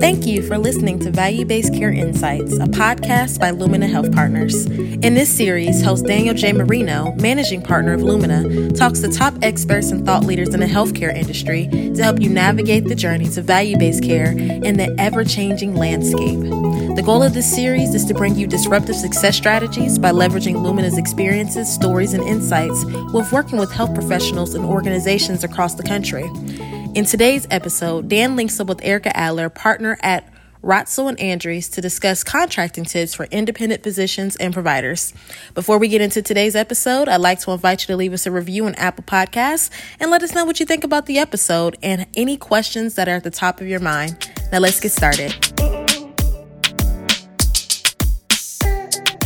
Thank you for listening to Value Based Care Insights, a podcast by Lumina Health Partners. In this series, host Daniel J. Marino, managing partner of Lumina, talks to top experts and thought leaders in the healthcare industry to help you navigate the journey to value based care in the ever changing landscape. The goal of this series is to bring you disruptive success strategies by leveraging Lumina's experiences, stories, and insights with working with health professionals and organizations across the country. In today's episode, Dan links up with Erica Adler, partner at Roetzel and Andress, to discuss contracting tips for independent physicians and providers. Before we get into today's episode, I'd like to invite you to leave us a review on Apple Podcasts and let us know what you think about the episode and any questions that are at the top of your mind. Now let's get started.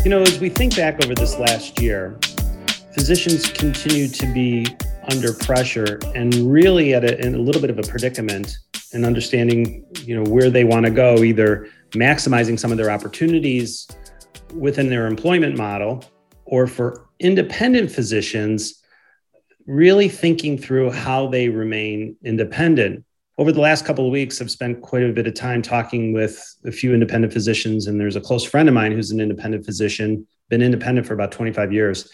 You know, as we think back over this last year, physicians continue to be under pressure and really at a, in a little bit of a predicament and understanding you know where they want to go either maximizing some of their opportunities within their employment model or for independent physicians really thinking through how they remain independent. Over the last couple of weeks i've spent quite a bit of time talking with a few independent physicians and there's a close friend of mine who's an independent physician been independent for about 25 years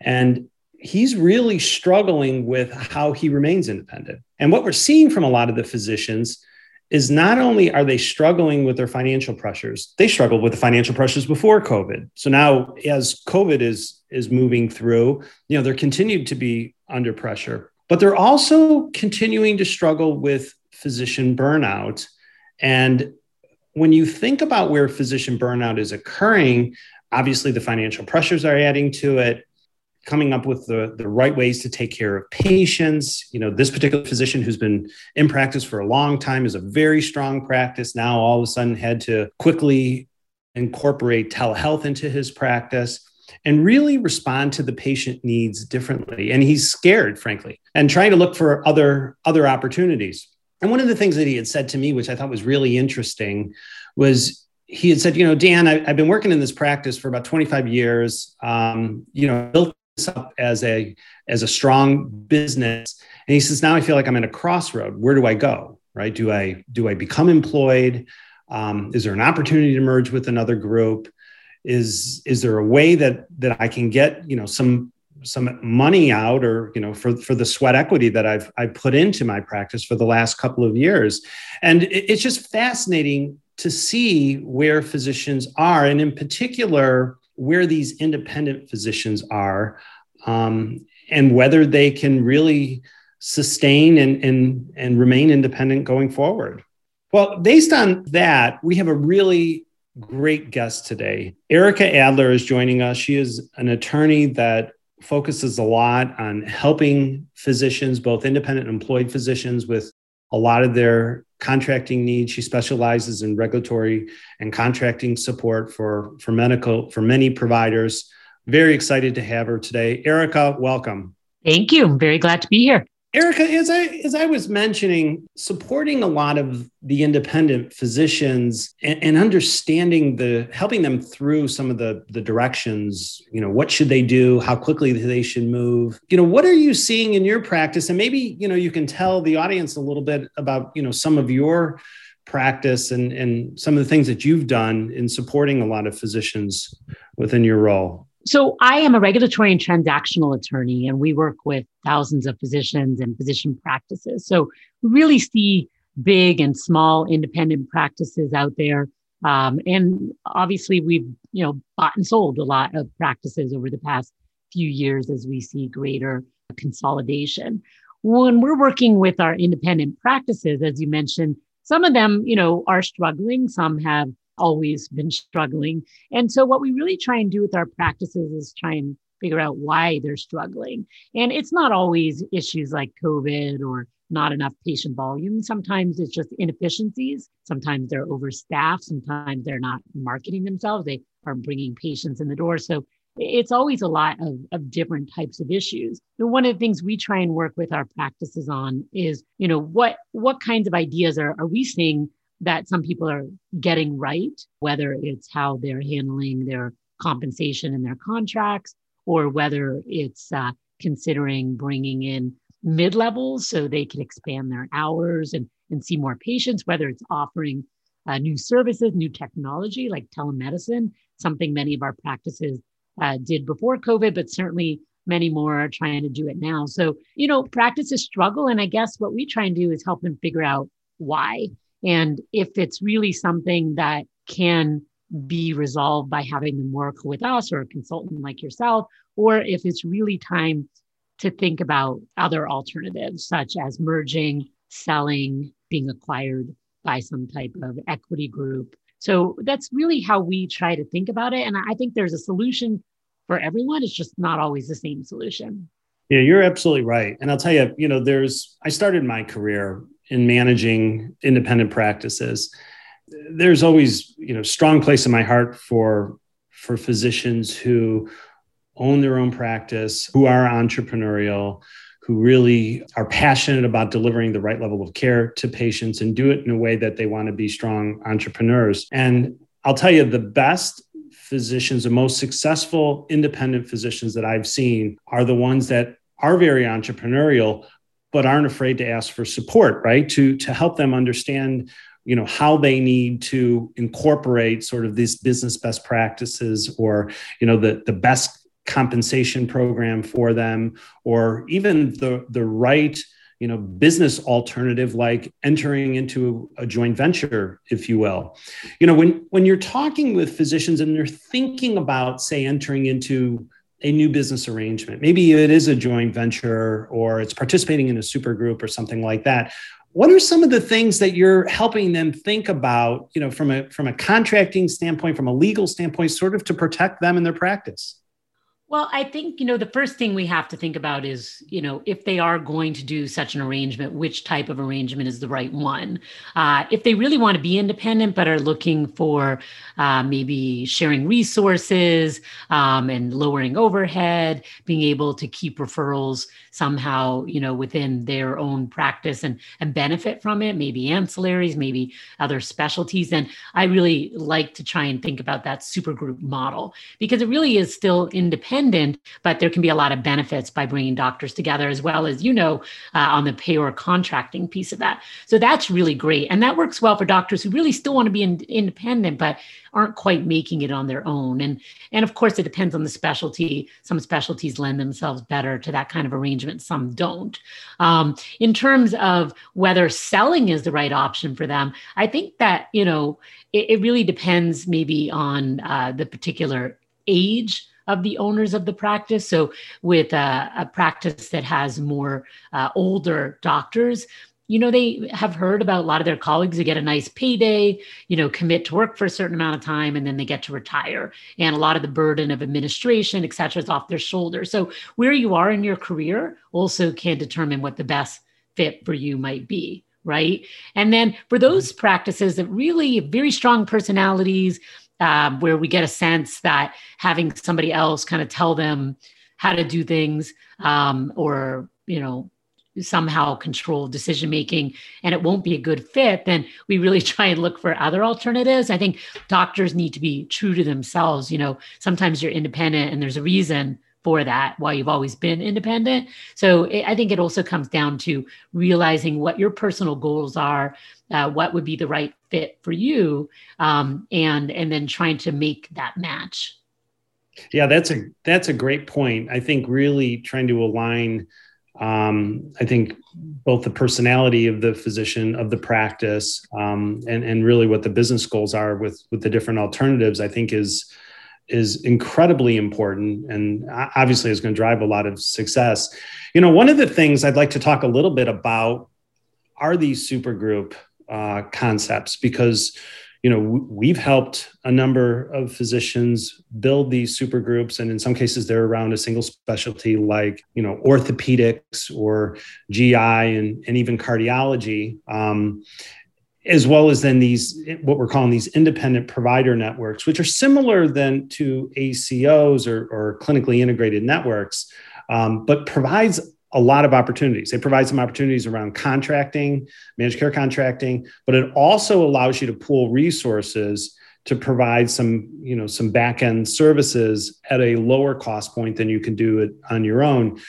and he's really struggling with how he remains independent. And what we're seeing from a lot of the physicians is not only are they struggling with their financial pressures, they struggled with the financial pressures before COVID. So now as COVID is is moving through, you know, they're continued to be under pressure, but they're also continuing to struggle with physician burnout. And when you think about where physician burnout is occurring, obviously the financial pressures are adding to it coming up with the, the right ways to take care of patients. You know, this particular physician who's been in practice for a long time is a very strong practice. Now all of a sudden had to quickly incorporate telehealth into his practice and really respond to the patient needs differently. And he's scared, frankly, and trying to look for other, other opportunities. And one of the things that he had said to me, which I thought was really interesting, was he had said, you know, Dan, I, have been working in this practice for about 25 years. Um, you know, built up as a as a strong business. And he says now i feel like i'm in a crossroad. Where do i go right? Do i do i become employed? Um, is there an opportunity to merge with another group? Is is there a way that that i can get you know some some money out or you know for for the sweat equity that i've i put into my practice for the last couple of years? And it, it's just fascinating to see where physicians are. And in particular where these independent physicians are um, and whether they can really sustain and, and, and remain independent going forward. Well, based on that, we have a really great guest today. Erica Adler is joining us. She is an attorney that focuses a lot on helping physicians, both independent and employed physicians, with a lot of their contracting needs. She specializes in regulatory and contracting support for, for medical for many providers. Very excited to have her today. Erica, welcome. Thank you. I'm very glad to be here. Erica, as I as I was mentioning, supporting a lot of the independent physicians and, and, understanding the helping them through some of the the directions, you know, what should they do, how quickly they should move. You know, what are you seeing in your practice? And maybe, you know, you can tell the audience a little bit about, you know, some of your practice and and some of the things that you've done in supporting a lot of physicians within your role. So I am a regulatory and transactional attorney, and we work with thousands of physicians and physician practices. So we really see big and small independent practices out there. Um, and obviously, we've you know bought and sold a lot of practices over the past few years as we see greater consolidation. When we're working with our independent practices, as you mentioned, some of them you know are struggling. Some have always been struggling. And so, what we really try and do with our practices is try and figure out why they're struggling. And it's not always issues like COVID or not enough patient volume. Sometimes it's just inefficiencies. Sometimes they're overstaffed. Sometimes they're not marketing themselves. They are bringing patients in the door. So it's always a lot of, of different types of issues. And one of the things we try and work with our practices on is, you know, what what kinds of ideas are, are we seeing that some people are getting right, whether it's how they're handling their compensation in their contracts or whether it's uh, considering bringing in mid levels so they can expand their hours and, and see more patients, whether it's offering uh, new services, new technology like telemedicine, something many of our practices uh, did before COVID, but certainly many more are trying to do it now. So, you know, practices struggle. And I guess what we try and do is help them figure out why. And if it's really something that can be resolved by having them work with us or a consultant like yourself, or if it's really time to think about other alternatives, such as merging, selling, being acquired by some type of equity group. So that's really how we try to think about it. And I think there's a solution for everyone. It's just not always the same solution. Yeah, you're absolutely right. And I'll tell you, you know, there's, I started my career in managing independent practices. There's always, you know, strong place in my heart for, for physicians who own their own practice, who are entrepreneurial, who really are passionate about delivering the right level of care to patients and do it in a way that they want to be strong entrepreneurs. And I'll tell you, the best physicians, the most successful independent physicians that I've seen are the ones that are very entrepreneurial, but aren't afraid to ask for support, right? To, to help them understand you know how they need to incorporate sort of these business best practices or you know the the best compensation program for them or even the the right you know business alternative like entering into a joint venture if you will you know when when you're talking with physicians and they're thinking about say entering into a new business arrangement. Maybe it is a joint venture or it's participating in a super group or something like that. What are some of the things that you're helping them think about you know from a from a contracting standpoint from a legal standpoint sort of to protect them in their practice well, I think, you know, the first thing we have to think about is, you know, if they are going to do such an arrangement, which type of arrangement is the right one? Uh, if they really want to be independent, but are looking for uh, maybe sharing resources um, and lowering overhead, being able to keep referrals somehow, you know, within their own practice and, and benefit from it, maybe ancillaries, maybe other specialties, then I really like to try and think about that supergroup model because it really is still independent independent, but there can be a lot of benefits by bringing doctors together, as well as, you know, uh, on the payer contracting piece of that. So that's really great. And that works well for doctors who really still want to be in, independent, but aren't quite making it on their own. And, and of course, it depends on the specialty. Some specialties lend themselves better to that kind of arrangement, some don't. Um, in terms of whether selling is the right option for them, I think that, you know, it, it really depends maybe on uh, the particular age of the owners of the practice. So, with a, a practice that has more uh, older doctors, you know, they have heard about a lot of their colleagues who get a nice payday, you know, commit to work for a certain amount of time, and then they get to retire. And a lot of the burden of administration, et cetera, is off their shoulders. So, where you are in your career also can determine what the best fit for you might be right? And then for those practices that really very strong personalities, um, where we get a sense that having somebody else kind of tell them how to do things um, or you know somehow control decision making and it won't be a good fit then we really try and look for other alternatives. I think doctors need to be true to themselves. You know sometimes you're independent and there's a reason for that why you've always been independent. So it, i think it also comes down to realizing what your personal goals are uh, what would be the right fit for you um, and and then trying to make that match. Yeah that's a that's a great point. I think really trying to align um, i think both the personality of the physician of the practice um, and and really what the business goals are with with the different alternatives i think is is incredibly important and obviously is going to drive a lot of success. You know one of the things i'd like to talk a little bit about are these supergroup uh, concepts because you know we've helped a number of physicians build these super groups and in some cases they're around a single specialty like you know orthopedics or gi and, and even cardiology. Um, as well as then these what we're calling these independent provider networks which are similar then to acos or, or clinically integrated networks um, but provides a lot of opportunities. It provides some opportunities around contracting, managed care contracting, but it also allows you to pool resources to provide some, you know, some back end services at a lower cost point than you can do it on your own.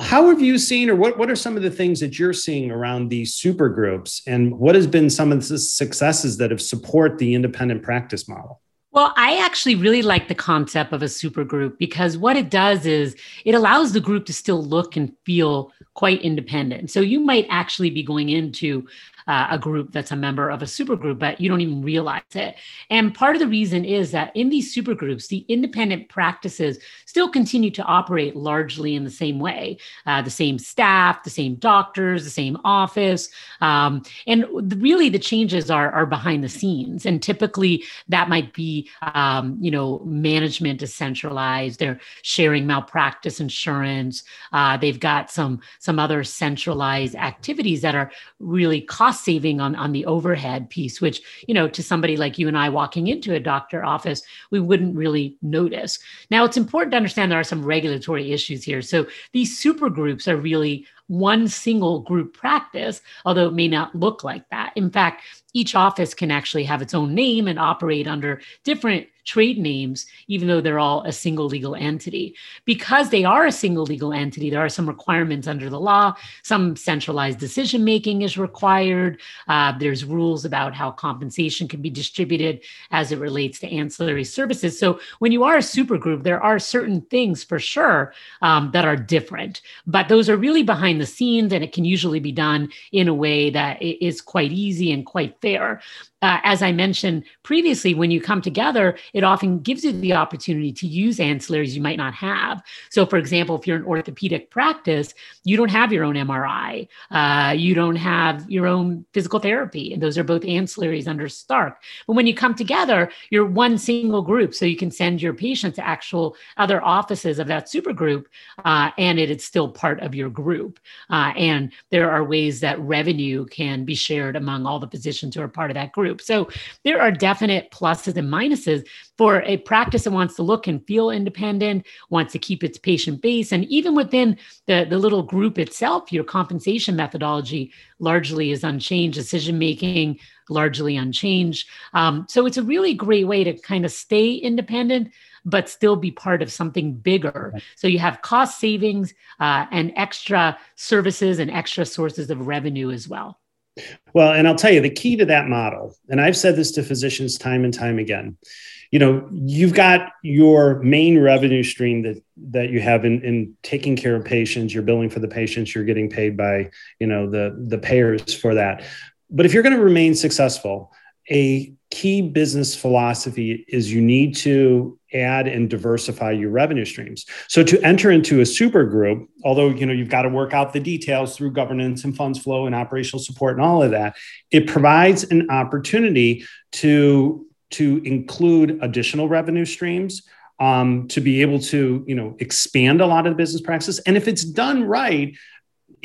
How have you seen, or what, what are some of the things that you're seeing around these super groups? And what has been some of the successes that have support the independent practice model? Well, I actually really like the concept of a super group because what it does is it allows the group to still look and feel quite independent. So you might actually be going into uh, a group that's a member of a supergroup, but you don't even realize it. And part of the reason is that in these supergroups, the independent practices still continue to operate largely in the same way uh, the same staff, the same doctors, the same office. Um, and really, the changes are, are behind the scenes. And typically, that might be, um, you know, management is centralized, they're sharing malpractice insurance, uh, they've got some, some other centralized activities that are really cost cost saving on, on the overhead piece, which, you know, to somebody like you and I walking into a doctor office, we wouldn't really notice. Now, it's important to understand there are some regulatory issues here. So these super groups are really one single group practice, although it may not look like that. In fact, each office can actually have its own name and operate under different trade names, even though they're all a single legal entity. Because they are a single legal entity, there are some requirements under the law. Some centralized decision making is required. Uh, there's rules about how compensation can be distributed as it relates to ancillary services. So when you are a supergroup, there are certain things for sure um, that are different, but those are really behind the scenes, and it can usually be done in a way that is quite easy and quite fair uh, as I mentioned previously, when you come together, it often gives you the opportunity to use ancillaries you might not have. So, for example, if you're an orthopedic practice, you don't have your own MRI, uh, you don't have your own physical therapy, and those are both ancillaries under Stark. But when you come together, you're one single group, so you can send your patient to actual other offices of that supergroup, uh, and it is still part of your group. Uh, and there are ways that revenue can be shared among all the physicians who are part of that group. So there are definite pluses and minuses for a practice that wants to look and feel independent, wants to keep its patient base. And even within the, the little group itself, your compensation methodology largely is unchanged, decision making largely unchanged. Um, so it's a really great way to kind of stay independent but still be part of something bigger. So you have cost savings uh, and extra services and extra sources of revenue as well. Well, and I'll tell you the key to that model, and I've said this to physicians time and time again. You know, you've got your main revenue stream that that you have in, in taking care of patients. You're billing for the patients. You're getting paid by you know the the payers for that. But if you're going to remain successful, a key business philosophy is you need to add and diversify your revenue streams. So to enter into a super group, although you know you've got to work out the details through governance and funds flow and operational support and all of that, it provides an opportunity to to include additional revenue streams um, to be able to you know expand a lot of the business practices and if it's done right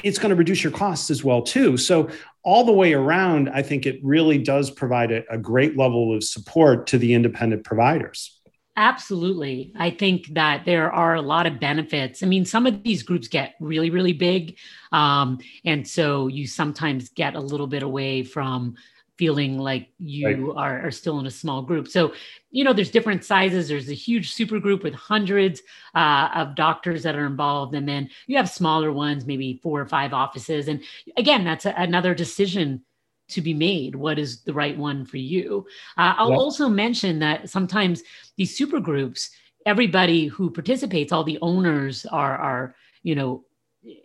it's going to reduce your costs as well too so all the way around i think it really does provide a, a great level of support to the independent providers Absolutely. I think that there are a lot of benefits. I mean, some of these groups get really, really big. Um, and so you sometimes get a little bit away from feeling like you right. are, are, still in a small group. So, you know, there's different sizes. There's a huge super group with hundreds uh, of doctors that are involved. And then you have smaller ones, maybe four or five offices. And again, that's a, another decision to be made what is the right one for you uh, i'll also mention that sometimes these super groups everybody who participates all the owners are are you know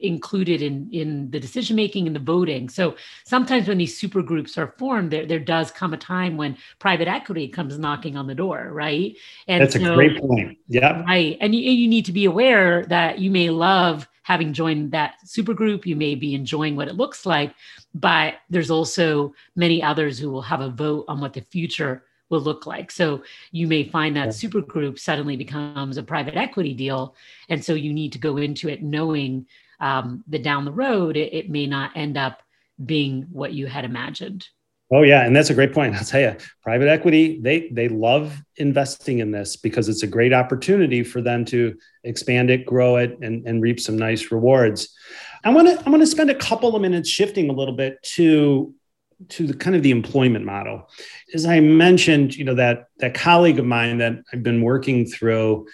included in in the decision making and the voting. So sometimes when these super groups are formed there, there does come a time when private equity comes knocking on the door right? And that's so, a great point. Yeah right. And you, you need to be aware that you may love having joined that super group. You may be enjoying what it looks like but there's also many others who will have a vote on what the future will look like. So you may find that super group suddenly becomes a private equity deal. And so you need to go into it knowing um, that down the road, it, it may not end up being what you had imagined. Oh yeah, and that's a great point. I'll tell you, private equity they they love investing in this because it's a great opportunity for them to expand it, grow it, and, and reap some nice rewards. I want to I want to spend a couple of minutes shifting a little bit to to the kind of the employment model. As I mentioned, you know that that colleague of mine that I've been working through,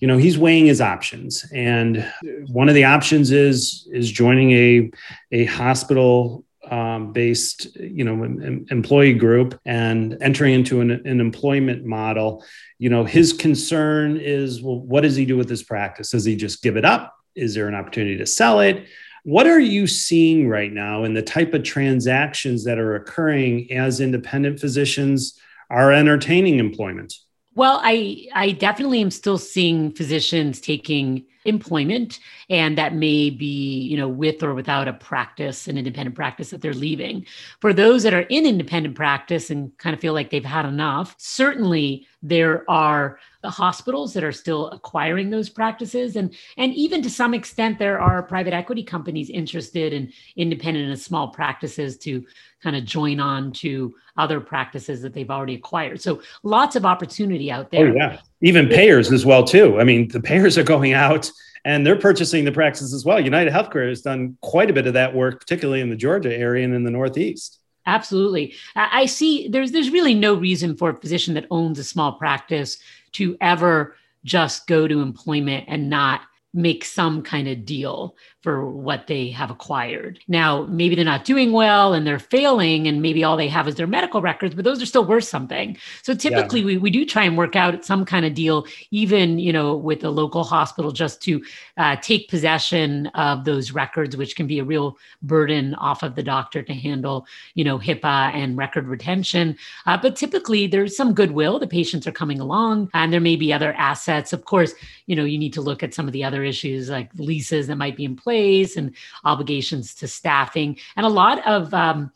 you know he's weighing his options. And one of the options is is joining a a hospital um, based you know em, employee group and entering into an, an, employment model. You know his concern is well what does he do with his practice? Does he just give it up? Is there an opportunity to sell it? What are you seeing right now in the type of transactions that are occurring as independent physicians are entertaining employment well, I I definitely am still seeing physicians taking employment and that may be you know with or without a practice an independent practice that they're leaving. For those that are in independent practice and kind of feel like they've had enough certainly there are the hospitals that are still acquiring those practices. And and even to some extent there are private equity companies interested in independent and small practices to kind of join on to other practices that they've already acquired. So lots of opportunity out oh, there. oh yeah even payers as well too. I mean the payers are going out and they're purchasing the practices as well. United healthcare has done quite a bit of that work particularly in the georgia area and in the northeast. Absolutely. I see there's there's really no reason for a physician that owns a small practice to ever just go to employment and not make some kind of deal for what they have acquired. Now, maybe they're not doing well and they're failing, and maybe all they have is their medical records, but those are still worth something. So typically, yeah. we, we do try and work out some kind of deal, even you know, with a local hospital, just to uh, take possession of those records, which can be a real burden off of the doctor to handle, you know, HIPAA and record retention. Uh, but typically, there's some goodwill. The patients are coming along, and there may be other assets. Of course, you know, you need to look at some of the other issues like leases that might be in place place and obligations to staffing. And a lot of um,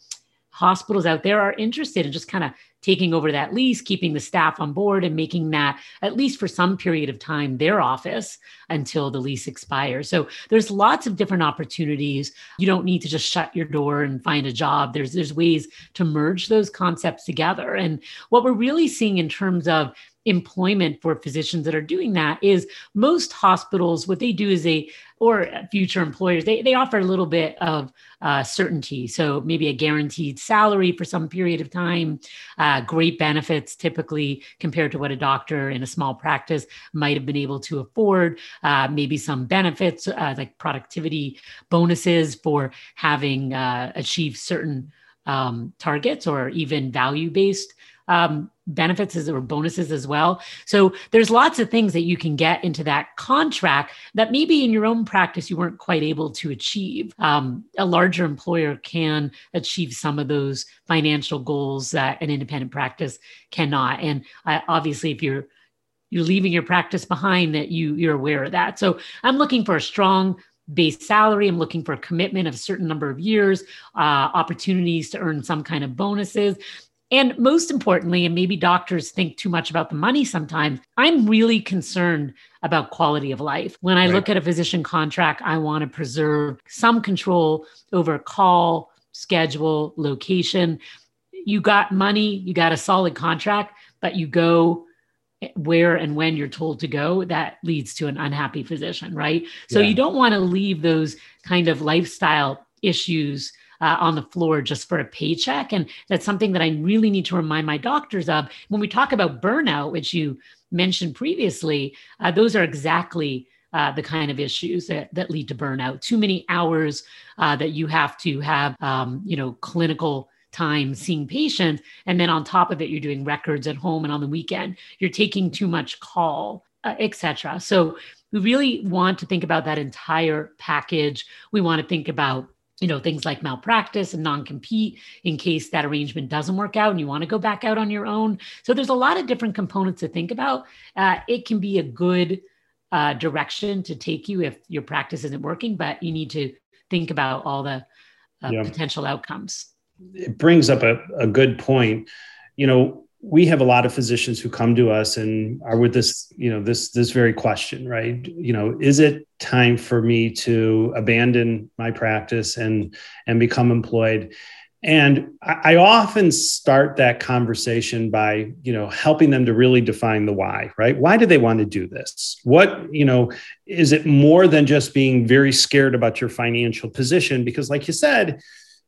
hospitals out there are interested in just kind of taking over that lease, keeping the staff on board, and making that, at least for some period of time, their office until the lease expires. So there's lots of different opportunities. You don't need to just shut your door and find a job. There's there's ways to merge those concepts together. And what we're really seeing in terms of employment for physicians that are doing that is most hospitals what they do is they or future employers they, they offer a little bit of uh, certainty. So maybe a guaranteed salary for some period of time. Uh, great benefits typically compared to what a doctor in a small practice might have been able to afford. Uh, maybe some benefits uh, like productivity bonuses for having uh, achieved certain um, targets or even value based um, benefits as, or bonuses as well. So there's lots of things that you can get into that contract that maybe in your own practice you weren't quite able to achieve. Um, a larger employer can achieve some of those financial goals that an independent practice cannot. And uh, obviously, if you're you're leaving your practice behind, that you you're aware of that. So I'm looking for a strong base salary. I'm looking for a commitment of a certain number of years, uh, opportunities to earn some kind of bonuses. And most importantly, and maybe doctors think too much about the money sometimes, I'm really concerned about quality of life. When I right. look at a physician contract, I want to preserve some control over call, schedule, location. You got money, you got a solid contract, but you go where and when you're told to go, that leads to an unhappy physician, right? So yeah. you don't want to leave those kind of lifestyle issues uh, on the floor just for a paycheck. And that's something that I really need to remind my doctors of. When we talk about burnout, which you mentioned previously, uh, those are exactly uh, the kind of issues that, that lead to burnout. Too many hours uh, that you have to have, um, you know, clinical time seeing patients. And then on top of it, you're doing records at home and on the weekend, you're taking too much call, uh, etc. So we really want to think about that entire package. We want to think about you know things like malpractice and non-compete in case that arrangement doesn't work out and you want to go back out on your own. So there's a lot of different components to think about. Uh, it can be a good uh, direction to take you if your practice isn't working but you need to think about all the uh, yeah. potential outcomes. It brings up a, a good point. You know we have a lot of physicians who come to us and are with this you know this this very question right? You know is it time for me to abandon my practice and and become employed. And I, often start that conversation by you know helping them to really define the why right? Why do they want to do this? What you know is it more than just being very scared about your financial position? Because like you said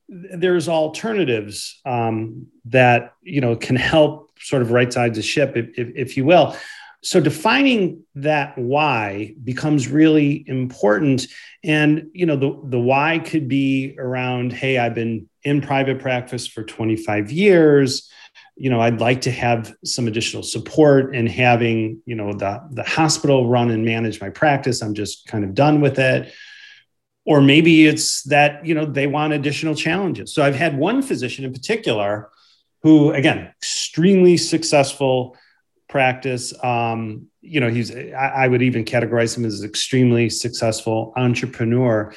there's alternatives um, that you know can help sort of right sides the ship, if, if, if, you will. So defining that why becomes really important. And you know the, the why could be around hey i've been in private practice for 25 years. You know i'd like to have some additional support in having you know the the hospital run and manage my practice. I'm just kind of done with it. Or maybe it's that you know they want additional challenges. So i've had one physician in particular who again extremely successful practice. Um, you know he's I, I would even categorize him as extremely successful entrepreneur.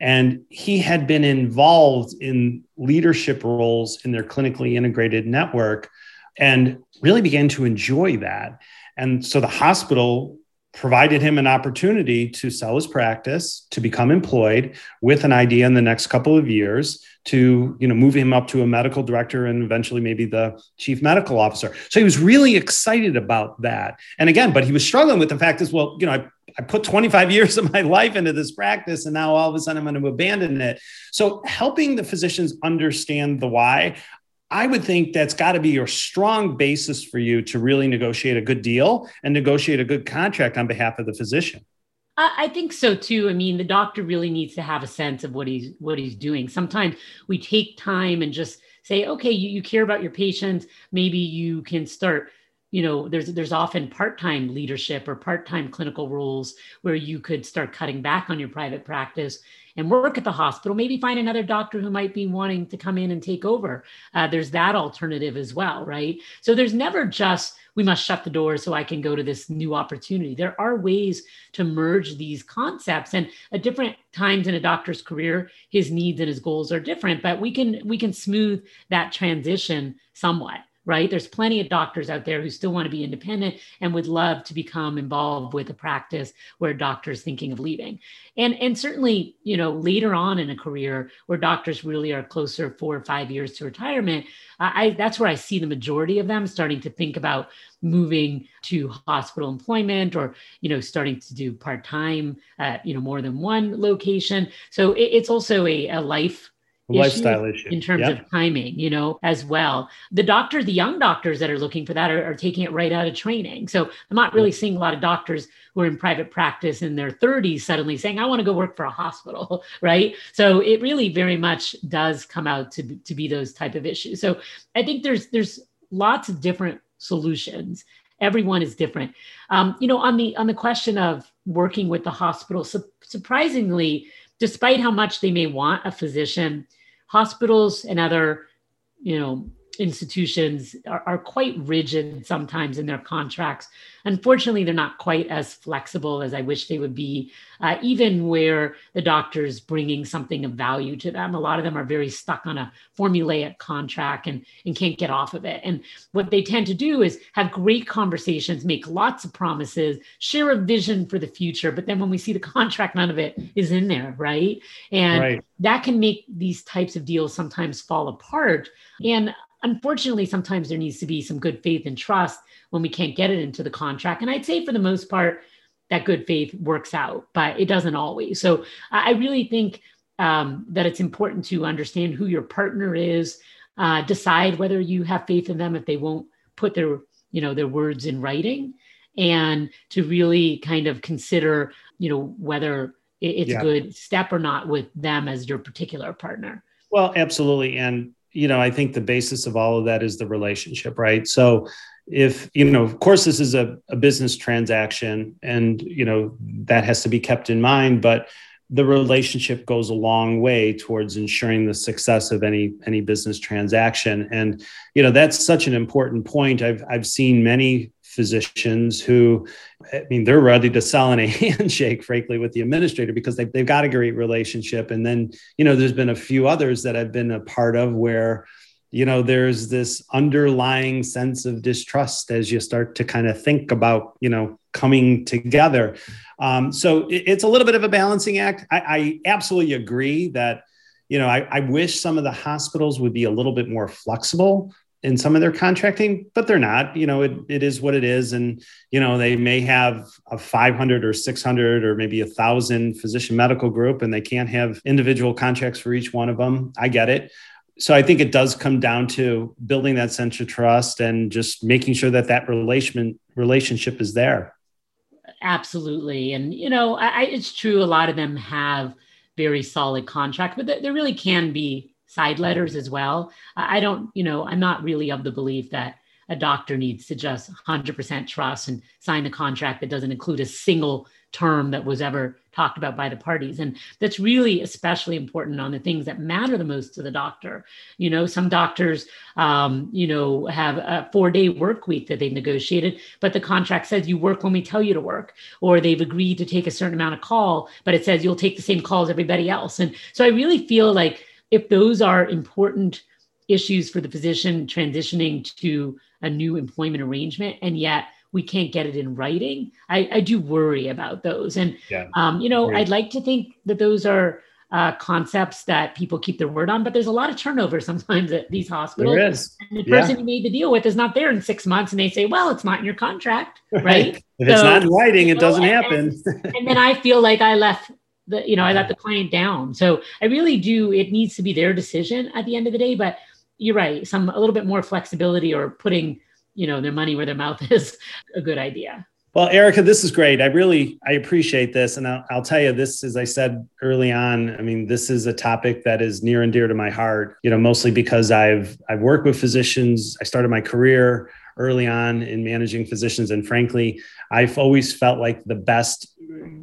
And he had been involved in leadership roles in their clinically integrated network and really began to enjoy that. And so the hospital provided him an opportunity to sell his practice to become employed with an idea in the next couple of years to you know move him up to a medical director and eventually maybe the chief medical officer. So he was really excited about that. And again but he was struggling with the fact as well you know I, I put 25 years of my life into this practice and now all of a sudden i'm going to abandon it. So helping the physicians understand the why I would think that's got to be your strong basis for you to really negotiate a good deal and negotiate a good contract on behalf of the physician. I think so too. I mean, the doctor really needs to have a sense of what he's what he's doing. Sometimes we take time and just say, okay, you, you care about your patients. Maybe you can start you know there's there's often part-time leadership or part-time clinical roles where you could start cutting back on your private practice and work at the hospital maybe find another doctor who might be wanting to come in and take over. Uh, there's that alternative as well right? So there's never just we must shut the door so i can go to this new opportunity. There are ways to merge these concepts and at different times in a doctor's career his needs and his goals are different but we can we can smooth that transition somewhat right? There's plenty of doctors out there who still want to be independent and would love to become involved with a practice where doctors thinking of leaving. And and certainly, you know, later on in a career where doctors really are closer four or five years to retirement, I, that's where I see the majority of them starting to think about moving to hospital employment or you know starting to do part time at you know more than one location. So it, it's also a, a life lifestyle issue in terms yep. of timing, you know, as well. The doctors, the young doctors that are looking for that are, are taking it right out of training. So I'm not really seeing a lot of doctors who are in private practice in their 30s suddenly saying, I want to go work for a hospital, right? So it really very much does come out to, to be those type of issues. So I think there's there's lots of different solutions. Everyone is different. Um, you know, on the on the question of working with the hospital, su- surprisingly, despite how much they may want a physician, hospitals and other, you know, institutions are, are, quite rigid sometimes in their contracts. Unfortunately, they're not quite as flexible as I wish they would be, uh, even where the doctor's bringing something of value to them. A lot of them are very stuck on a formulaic contract and, and can't get off of it. And what they tend to do is have great conversations, make lots of promises, share a vision for the future. But then when we see the contract, none of it is in there, right? And right. that can make these types of deals sometimes fall apart. And unfortunately, sometimes there needs to be some good faith and trust when we can't get it into the contract. And I'd say for the most part, that good faith works out, but it doesn't always. So I really think um, that it's important to understand who your partner is, uh, decide whether you have faith in them if they won't put their you know their words in writing, and to really kind of consider you know whether it's yeah. a good step or not with them as your particular partner. Well, absolutely, and you know, I think the basis of all of that is the relationship, right? So if, you know, of course, this is a, a business transaction and, you know, that has to be kept in mind, but the relationship goes a long way towards ensuring the success of any any business transaction and you know that's such an important point i've i've seen many physicians who, I mean, they're ready to sell in a handshake, frankly, with the administrator because they've, they've got a great relationship. And then, you know, there's been a few others that I've been a part of where, you know, there's this underlying sense of distrust as you start to kind of think about, you know, coming together. Um, so it, it's a little bit of a balancing act. I, I absolutely agree that, you know, I, I wish some of the hospitals would be a little bit more flexible in some of their contracting, but they're not. You know, it, it is what it is. And, you know, they may have a 500 or 600 or maybe a thousand physician medical group, and they can't have individual contracts for each one of them. I get it. so I think it does come down to building that sense of trust and just making sure that that relation relationship is there. Absolutely, and you know, I, it's true. A lot of them have very solid contract, but there really can be side letters as well. I don't, you know, I'm not really of the belief that a doctor needs to just 100% trust and sign a contract that doesn't include a single term that was ever talked about by the parties. And that's really especially important on the things that matter the most to the doctor. You know, some doctors, um, you know, have a four day work week that they've negotiated, but the contract says you work when we tell you to work, or they've agreed to take a certain amount of call, but it says you'll take the same call as everybody else. And so I really feel like if those are important issues for the physician transitioning to a new employment arrangement, and yet we can't get it in writing. I, I do worry about those. And, yeah. um, you know, I'd like to think that those are uh, concepts that people keep their word on, but there's a lot of turnover sometimes at these hospitals. There is. And the person yeah. you made the deal with is not there in six months and they say, well, it's not in your contract, right? if so, it's not in writing, it doesn't and, happen. and then I feel like I left the, you know, I let the client down. So I really do, it needs to be their decision at the end of the day, but you're right. Some, a little bit more flexibility or putting you know their money where their mouth is a good idea well erica this is great i really i appreciate this and I'll, I'll, tell you this as i said early on i mean this is a topic that is near and dear to my heart you know mostly because i've i've worked with physicians i started my career early on in managing physicians and frankly i've always felt like the best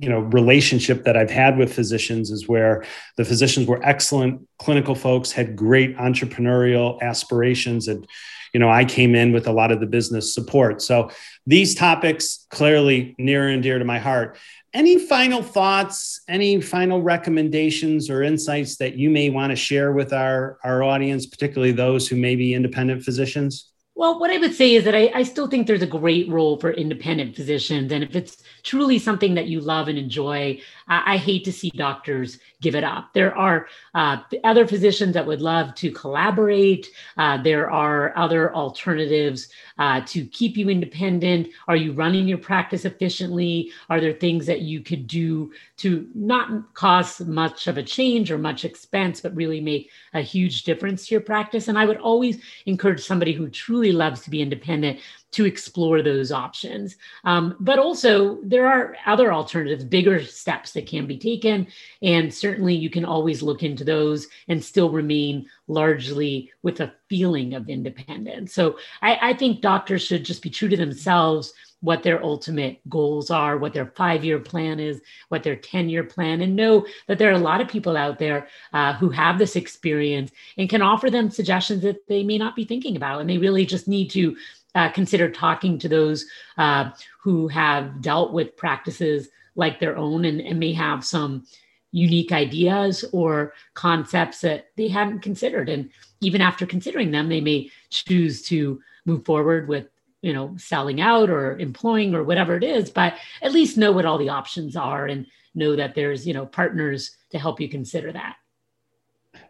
you know relationship that i've had with physicians is where the physicians were excellent clinical folks had great entrepreneurial aspirations and you know, I came in with a lot of the business support. So these topics clearly near and dear to my heart. Any final thoughts, any final recommendations or insights that you may want to share with our, our audience, particularly those who may be independent physicians? Well, what I would say is that I, I, still think there's a great role for independent physicians. And if it's truly something that you love and enjoy, I, I hate to see doctors give it up. There are uh, other physicians that would love to collaborate. Uh, there are other alternatives uh, to keep you independent. Are you running your practice efficiently? Are there things that you could do to not cause much of a change or much expense, but really make a huge difference to your practice? And I would always encourage somebody who truly loves to be independent to explore those options. Um, but also, there are other alternatives, bigger steps that can be taken. And certainly, you can always look into those and still remain largely with a feeling of independence. So, I, I think doctors should just be true to themselves what their ultimate goals are, what their five year plan is, what their 10 year plan, and know that there are a lot of people out there uh, who have this experience and can offer them suggestions that they may not be thinking about. And they really just need to uh, consider talking to those uh, who have dealt with practices like their own and, and, may have some unique ideas or concepts that they hadn't considered. And even after considering them, they may choose to move forward with you know selling out or employing or whatever it is but at least know what all the options are and know that there's you know partners to help you consider that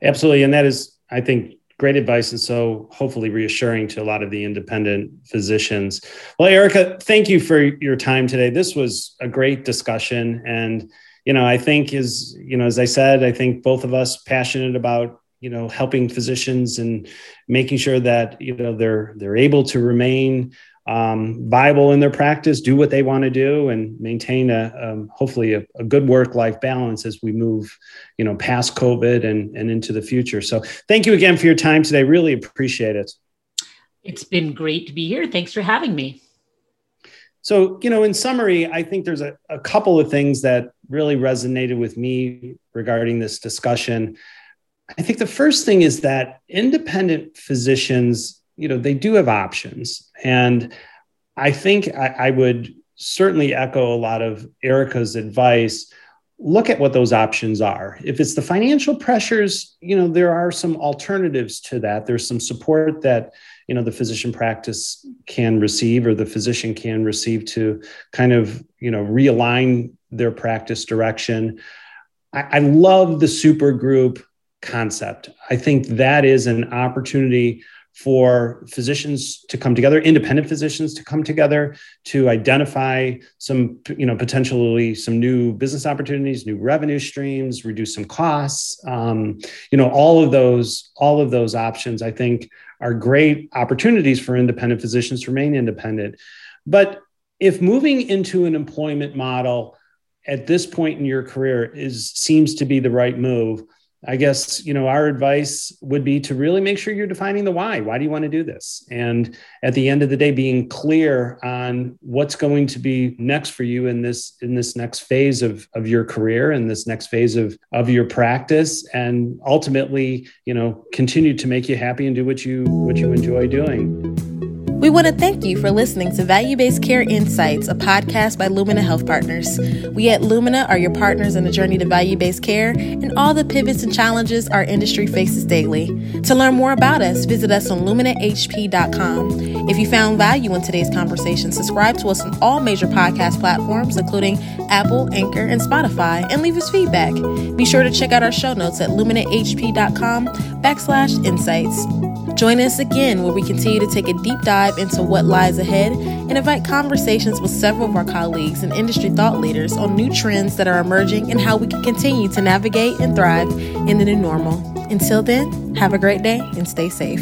absolutely and that is i think great advice and so hopefully reassuring to a lot of the independent physicians. Well erica thank you for your time today. This was a great discussion and you know i think is you know as i said i think both of us passionate about you know helping physicians and making sure that you know they're they're able to remain um, viable in their practice, do what they want to do, and maintain a um, hopefully a, a good work-life balance as we move, you know, past COVID and and into the future. So, thank you again for your time today. Really appreciate it. It's been great to be here. Thanks for having me. So, you know, in summary, I think there's a, a couple of things that really resonated with me regarding this discussion. I think the first thing is that independent physicians you know they do have options. And i think I, I, would certainly echo a lot of erica's advice. Look at what those options are. If it's the financial pressures you know there are some alternatives to that. There's some support that you know the physician practice can receive or the physician can receive to kind of you know realign their practice direction. I, I love the super group concept. I think that is an opportunity for physicians to come together, independent physicians to come together to identify some, you know, potentially some new business opportunities, new revenue streams, reduce some costs. Um, you know, all of those, all of those options, I think, are great opportunities for independent physicians to remain independent. But if moving into an employment model at this point in your career is seems to be the right move, I guess, you know, our advice would be to really make sure you're defining the why. Why do you want to do this? And at the end of the day, being clear on what's going to be next for you in this in this next phase of, of your career and this next phase of, of your practice and ultimately, you know, continue to make you happy and do what you what you enjoy doing. We want to thank you for listening to Value Based Care Insights, a podcast by Lumina Health Partners. We at Lumina are your partners in the journey to value based care and all the pivots and challenges our industry faces daily. To learn more about us, visit us on luminahp.com. If you found value in today's conversation, subscribe to us on all major podcast platforms, including Apple, Anchor, and Spotify, and leave us feedback. Be sure to check out our show notes at luminahp.com backslash insights. Join us again where we continue to take a deep dive into what lies ahead and invite conversations with several of our colleagues and industry thought leaders on new trends that are emerging and how we can continue to navigate and thrive in the new normal. Until then, have a great day and stay safe.